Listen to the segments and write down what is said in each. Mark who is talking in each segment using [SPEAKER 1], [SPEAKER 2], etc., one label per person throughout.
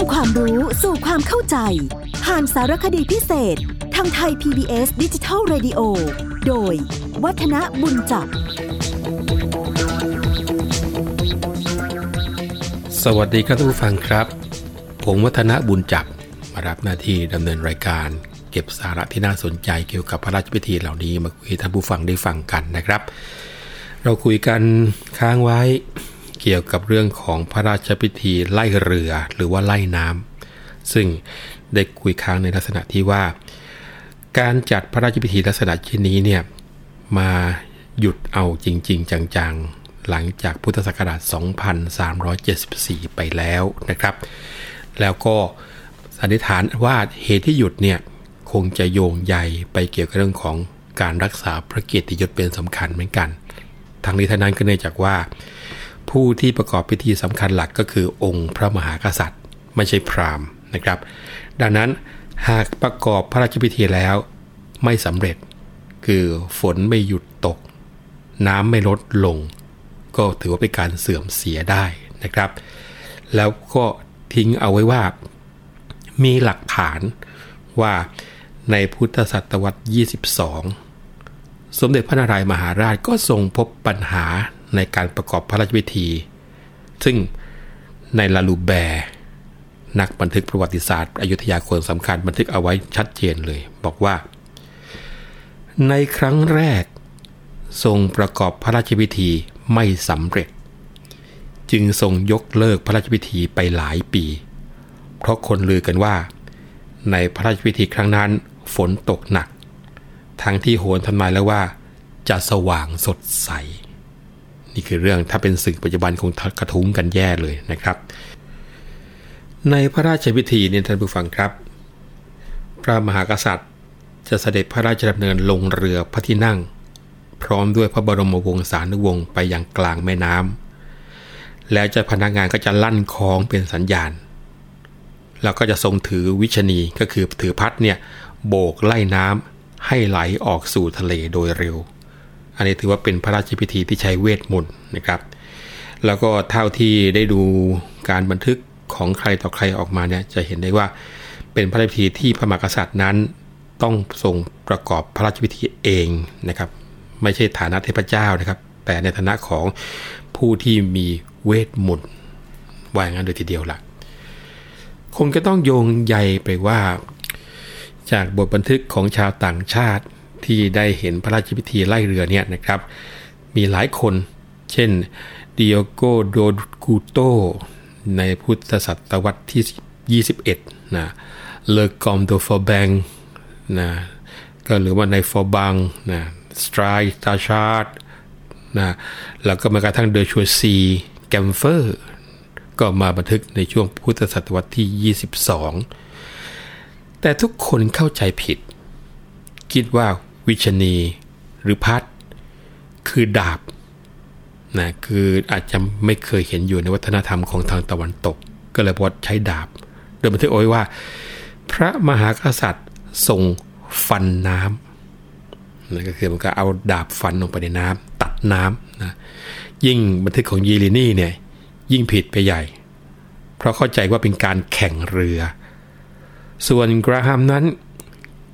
[SPEAKER 1] ำความรู้สู่ความเข้าใจ ผ่านสารคดีพิเศษ ทางไทย PBS ดิจิทัล Radio โดย วัฒนบุญจับ
[SPEAKER 2] สวัสดีครับท่านผู้ฟังครับ ผมวัฒนบุญจับ มารับหน้าที่ดำเนินรายการ เก็บสาระที่น่าสนใจเกี่ยวกับพระราชพิธีเหล่านี้มาคุยท่านผู้ฟังได้ฟังกันนะครับ เราคุยกันค้างไว้ เกี่ยวกับเรื่องของพระราชพิธีไล่เรือหรือว่าไล่น้ำซึ่งได้คุยค้างในลักษณะที่ว่า การจัดพระราชพิธีลักษณะเช่นนี้เนี่ยมาหยุดเอาจริง ๆ จังๆ หลังจากพุทธศักราช 2374 ไปแล้วนะครับ แล้วก็สันนิษฐานว่าเหตุที่หยุดเนี่ยคงจะโยงใยไปเกี่ยวกับเรื่องของการรักษาพระเกียรติยศเป็นสำคัญเหมือนกันทั้งนี้ทั้งนั้นก็เนื่องจากว่า ผู้ที่ประกอบพิธีสำคัญหลักก็คือองค์พระมหากษัตริย์ ไม่ใช่พราหมณ์นะครับ ดังนั้นหากประกอบพระราชพิธีแล้วไม่สำเร็จ คือฝนไม่หยุดตก น้ำไม่ลดลง ก็ถือว่าเป็นการเสื่อมเสียได้นะครับ แล้วก็ทิ้งเอาไว้ว่ามีหลักฐานว่าในพุทธศตวรรษ 22 สมเด็จพระนารายมหาราชก็ทรงพบปัญหา ในการประกอบพระราชพิธี ซึ่งในลาลูแบร์นักบันทึกประวัติศาสตร์อยุธยาคนสำคัญบันทึกเอาไว้ชัดเจนเลย บอกว่า ในครั้งแรก ทรงประกอบพระราชพิธีไม่สำเร็จ จึงทรงยกเลิกพระราชพิธีไปหลายปี เพราะคนลือกันว่า ในพระราชพิธีครั้งนั้นฝนตกหนัก ทั้งที่โหนทำนายแล้วว่า จะสว่างสดใส นี่คือเรื่องถ้าเป็นสื่อปัจจุบันคงกระทุ้งกันแย่เลยนะครับ ในพระราชพิธีเนี่ยท่านผู้ฟังครับ พระมหากษัตริย์จะเสด็จพระราชดำเนินลงเรือพระที่นั่ง พร้อมด้วยพระบรมวงศานุวงศ์ไปยังกลางแม่น้ำแล้วเจ้าพนักงานก็จะลั่นคล้องเป็นสัญญาณ แล้วก็จะทรงถือวิชนีก็คือถือพัดเนี่ยโบกไล่น้ำให้ไหลออกสู่ทะเลโดยเร็ว อันนี้ถือว่าเป็นพระราชพิธีที่ใช้เวทมนต์นะครับ แล้วก็เท่าที่ได้ดูการบันทึกของใครต่อใครออกมาเนี่ยจะเห็นได้ว่าเป็นพระราชพิธีที่พระมหากษัตริย์นั้นต้องทรงประกอบพระราชพิธีเองนะครับ ไม่ใช่ฐานะเทพเจ้านะครับ แต่ในฐานะของผู้ที่มีเวทมนต์ว่าอย่างนั้นโดยทีเดียวละคงจะต้องโยงใยไปว่า จากบทบันทึกของชาวต่างชาติ ที่ได้เห็นพระราชพิธีไล่เรือเนี่ยนะครับ มีหลายคน เช่นดิโอโกโดกูโตในพุทธศตวรรษที่ 21 นะเลอกอมโดฟอร์แบงนะก็หรือว่าในฟอร์บังนะสไตร์ตาชาร์ดนะแล้วก็มากระทั่งเดอชัวซีแกมเฟอร์ ก็มาบันทึกในช่วงพุทธศตวรรษที่ 22 แต่ทุกคนเข้าใจผิด คิดว่า วิชนีหรือพัดคือดาบนะคืออาจจะไม่เคยเห็นอยู่ในวัฒนธรรมของทางตะวันตก ก็เลยบอกใช้ดาบ โดยบันทึกเอาไว้ว่า พระมหากษัตริย์ทรงฟันน้ำนั่นก็คือมันก็เอาดาบฟันลงไปในน้ำตัดน้ำนะยิ่งบันทึกของยีลินี่เนี่ยยิ่งผิดไปใหญ่ เพราะเข้าใจว่าเป็นการแข่งเรือ ส่วนกราฮัมนั้น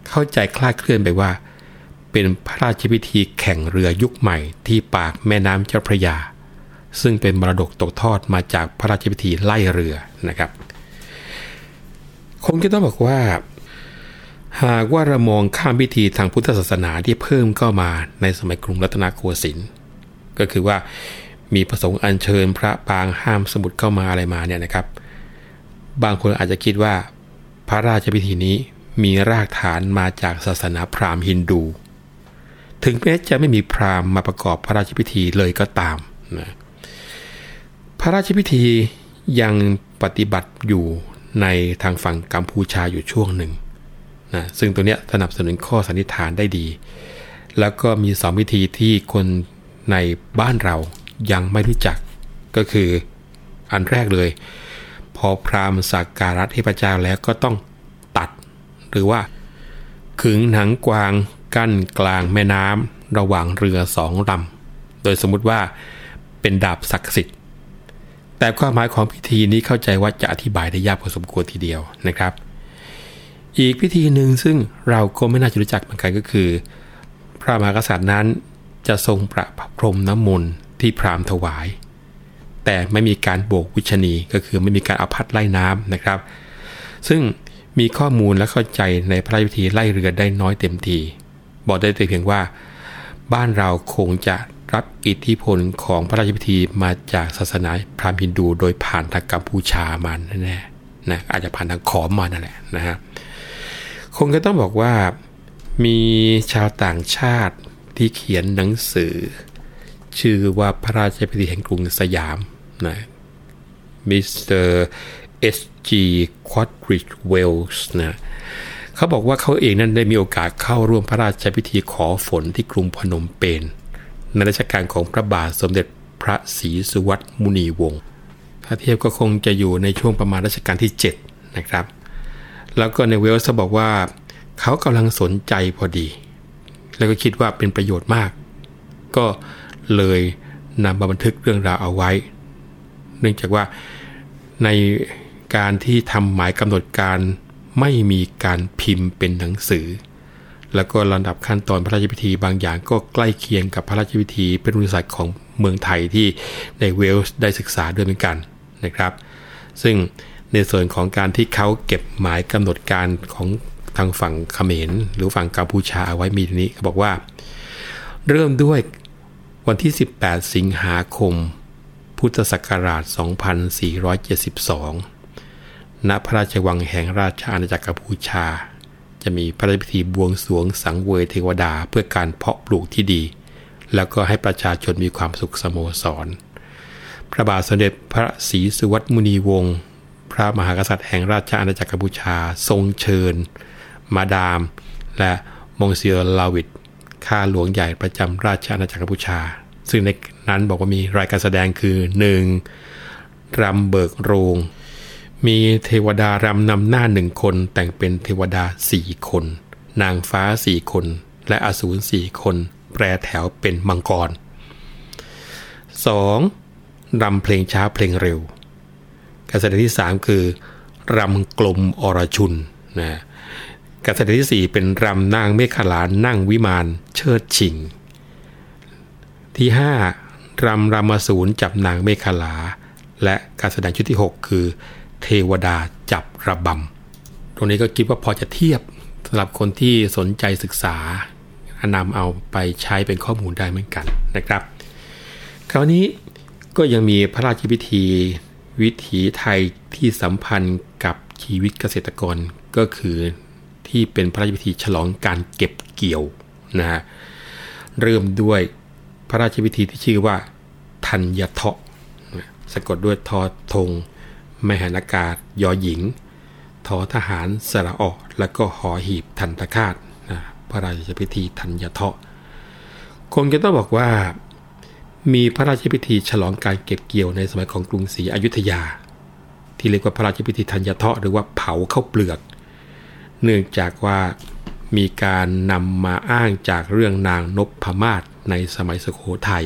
[SPEAKER 2] เข้าใจคลาดเคลื่อนไปว่า เป็นพระราชพิธีแข่งเรือยุคใหม่ที่ปากแม่น้ำเจ้าพระยา ซึ่งเป็นมรดกตกทอดมาจากพระราชพิธีไล่เรือนะครับ คงจะต้องบอกว่า หากว่าเรามองข้ามพิธีทางพุทธศาสนาที่เพิ่มเข้ามาในสมัยกรุงรัตนโกสินทร์ก็คือว่ามีประสงค์อัญเชิญพระปางห้ามสมุดเข้ามาอะไรมาเนี่ยนะครับ บางคนอาจจะคิดว่าพระราชพิธีนี้มีรากฐานมาจากศาสนาพราหมณ์ฮินดู ถึงแม้จะไม่มีพราหมณ์มาประกอบพระราชพิธีเลยก็ตามนะพระราชพิธียังปฏิบัติอยู่ในทางฝั่งกัมพูชาอยู่ช่วงหนึ่งนะซึ่งตัวเนี้ยสนับสนุนข้อสันนิษฐานได้ดี แล้วก็มีสองพิธีที่คนในบ้านเรายังไม่รู้จักก็คืออันแรกเลย พอพราหมณ์สักการะเทพเจ้าแล้วก็ต้องตัด หรือว่าขึงหนังกวาง กั้นกลางแม่น้ำระหว่างเรือสองลำโดยสมมุติว่าเป็นดาบศักดิ์สิทธิ์ แต่ความหมายของพิธีนี้เข้าใจว่าจะอธิบายได้ยากพอสมควรทีเดียวนะครับ อีกพิธีหนึ่งซึ่งเราก็ไม่น่าจะรู้จักเหมือนกันก็คือ พระมหากษัตริย์นั้นจะทรงประพรมน้ำมนต์ที่พราหมณ์ถวาย แต่ไม่มีการโบกวิชนีก็คือไม่มีการเอาพัดไล่น้ำนะครับ ซึ่งมีข้อมูลและเข้าใจในพระราชพิธีไล่เรือได้น้อยเต็มที บอกได้แต่เพียงว่า บ้านเราคงจะรับอิทธิพลของพระราชพิธีมาจากศาสนาพราหมณ์ฮินดูโดยผ่านทางกัมพูชามาแน่ๆนะอาจจะผ่านทางขอมมานั่นแหละนะฮะคงจะต้องบอกว่ามีชาวต่างชาติที่เขียนหนังสือ ชื่อว่าพระราชพิธีแห่งกรุงสยามนะมิสเตอร์เอชจีควอริตช์เวลส์นะ เขาบอกว่าเขาเองนั้นได้มีโอกาสเข้าร่วมพระราชพิธีขอฝนที่กรุงพนมเปญในรัชกาลของพระบาทสมเด็จพระสีสุวัตถิ์มุนีวงศ์ถ้าเทียบก็คงจะอยู่ในช่วงประมาณรัชกาลที่ 7 นะครับ แล้วก็ในเวลส์บอกว่าเขากำลังสนใจพอดี แล้วก็คิดว่าเป็นประโยชน์มาก ก็เลยนำมาบันทึกเรื่องราวเอาไว้ เนื่องจากว่าในการที่ทำหมายกำหนดการ ไม่มีการพิมพ์เป็นหนังสือ แล้วก็ลำดับขั้นตอนพระราชพิธีบางอย่างก็ใกล้เคียงกับพระราชพิธีเป็นบริษัทของเมืองไทยที่ในเวลส์ได้ศึกษาด้วยเหมือนกันนะครับ ซึ่งในส่วนของการที่เขาเก็บหมายกำหนดการของทางฝั่งเขมร หรือฝั่งกัมพูชาเอาไว้มีนี้เขาบอกว่า เริ่มด้วยวันที่ 18 สิงหาคม พุทธศักราช 2472 ณพระราชวังแห่งราชอาณาจักรกัมพูชา จะมีพระราชพิธีบวงสรวงสังเวยเทวดาเพื่อการเพาะปลูกที่ดี แล้วก็ให้ประชาชนมีความสุขสโมสร พระบาทสมเด็จพระศรีสุวัตมุนีวงศ์พระมหากษัตริย์แห่งราชอาณาจักรกัมพูชา ทรงเชิญ มาดาม และมงเซียลาวิดข้าหลวงใหญ่ประจำราชอาณาจักรกัมพูชา ซึ่งในนั้นบอกว่ามีรายการแสดงคือ 1. รำเบิกโรง มีเทวดารำนำหน้าหนึ่งคนแต่งเป็นเทวดาสี่คน นางฟ้าสี่คน และอสูรสี่คน แปรแถวเป็นมังกร 2. รำเพลงช้าเพลงเร็ว การแสดงที่ 3 คือรำกลมอรชุนนะการแสดงที่ 4 เป็นรำนางเมฆลานั่งวิมานเชิดชิง ที่ 5รำรามสูรจับนางเมฆลา และการแสดงชุดที่ 6 คือ เทวดาจับระบำ ตรงนี้ก็คิดว่าพอจะเทียบสำหรับคนที่สนใจศึกษานำเอาไปใช้เป็นข้อมูลได้เหมือนกันนะครับ คราวนี้ก็ยังมีพระราชพิธีวิถีไทยที่สัมพันธ์กับชีวิตเกษตรกรก็คือที่เป็นพระราชพิธีฉลองการเก็บเกี่ยวนะฮะเริ่มด้วยพระราชพิธีที่ชื่อว่า ทัญญเทาะสะกดด้วยทอธง มหานากาศ ยอหญิง ทอทหารสระออกแล้วก็หอหีบทันตคาตนะพระราชพิธีทัญญเทาะคงจะต้องบอกว่า มีพระราชพิธีฉลองการเก็บเกี่ยวในสมัยของกรุงศรีอยุธยา ที่เรียกว่าพระราชพิธีธัญญเทาะหรือว่าเผาเข้าเปลือก เนื่องจากว่ามีการนำมาอ้างจากเรื่องนางนพพมาศในสมัยสุโขทัย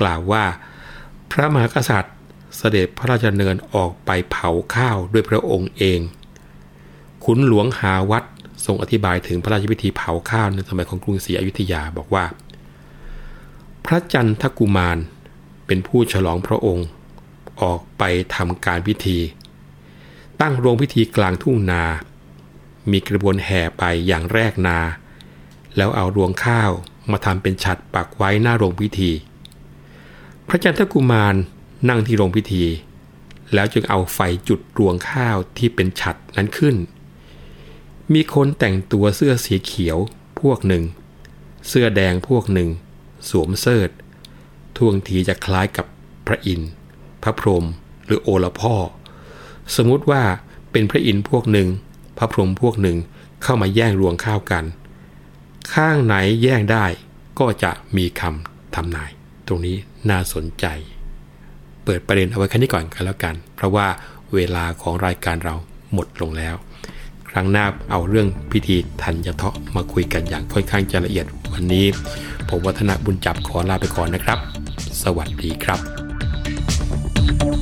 [SPEAKER 2] กล่าวว่าพระมหากษัตริย์ เสด็จพระราชดำเนินออกไปเผาข้าวด้วยพระองค์เอง ขุนหลวงหาวัดทรงอธิบายถึงพระราชพิธีเผาข้าวในสมัยของกรุงศรีอยุธยาบอกว่า พระจันทกุมารเป็นผู้ฉลองพระองค์ ออกไปทำการพิธี ตั้งโรงพิธีกลางทุ่งนา มีกระบวนแห่ไปอย่างแรกนา แล้วเอารวงข้าวมาทำเป็นฉัดปักไว้หน้าโรงพิธี พระจันทกุมาร นั่งที่โรงพิธี แล้วจึงเอาไฟจุดรวงข้าวที่เป็นฉัดนั้นขึ้น มีคนแต่งตัวเสื้อสีเขียวพวกหนึ่ง เสื้อแดงพวกหนึ่ง สวมเสิร์ธท่วงทีจะคล้ายกับพระอินทร์พระพรหมหรือโอลพ่อ สมมุติว่าเป็นพระอินทร์พวกหนึ่ง พระพรหมพวกหนึ่งเข้ามาแย่งรวงข้าวกัน ข้างไหนแย่งได้ก็จะมีคำทำนาย ตรงนี้น่าสนใจ เปิดประเด็นเอาไว้แค่นี้ก่อนกันแล้วกัน เพราะว่าเวลาของรายการเราหมดลงแล้ว ครั้งหน้าเอาเรื่องพิธีทันยเทาะมาคุยกันอย่างค่อนข้างจะละเอียดวันนี้ ผมวัฒนบุญจับขอลาไปก่อนนะครับ สวัสดีครับ
[SPEAKER 1] ตา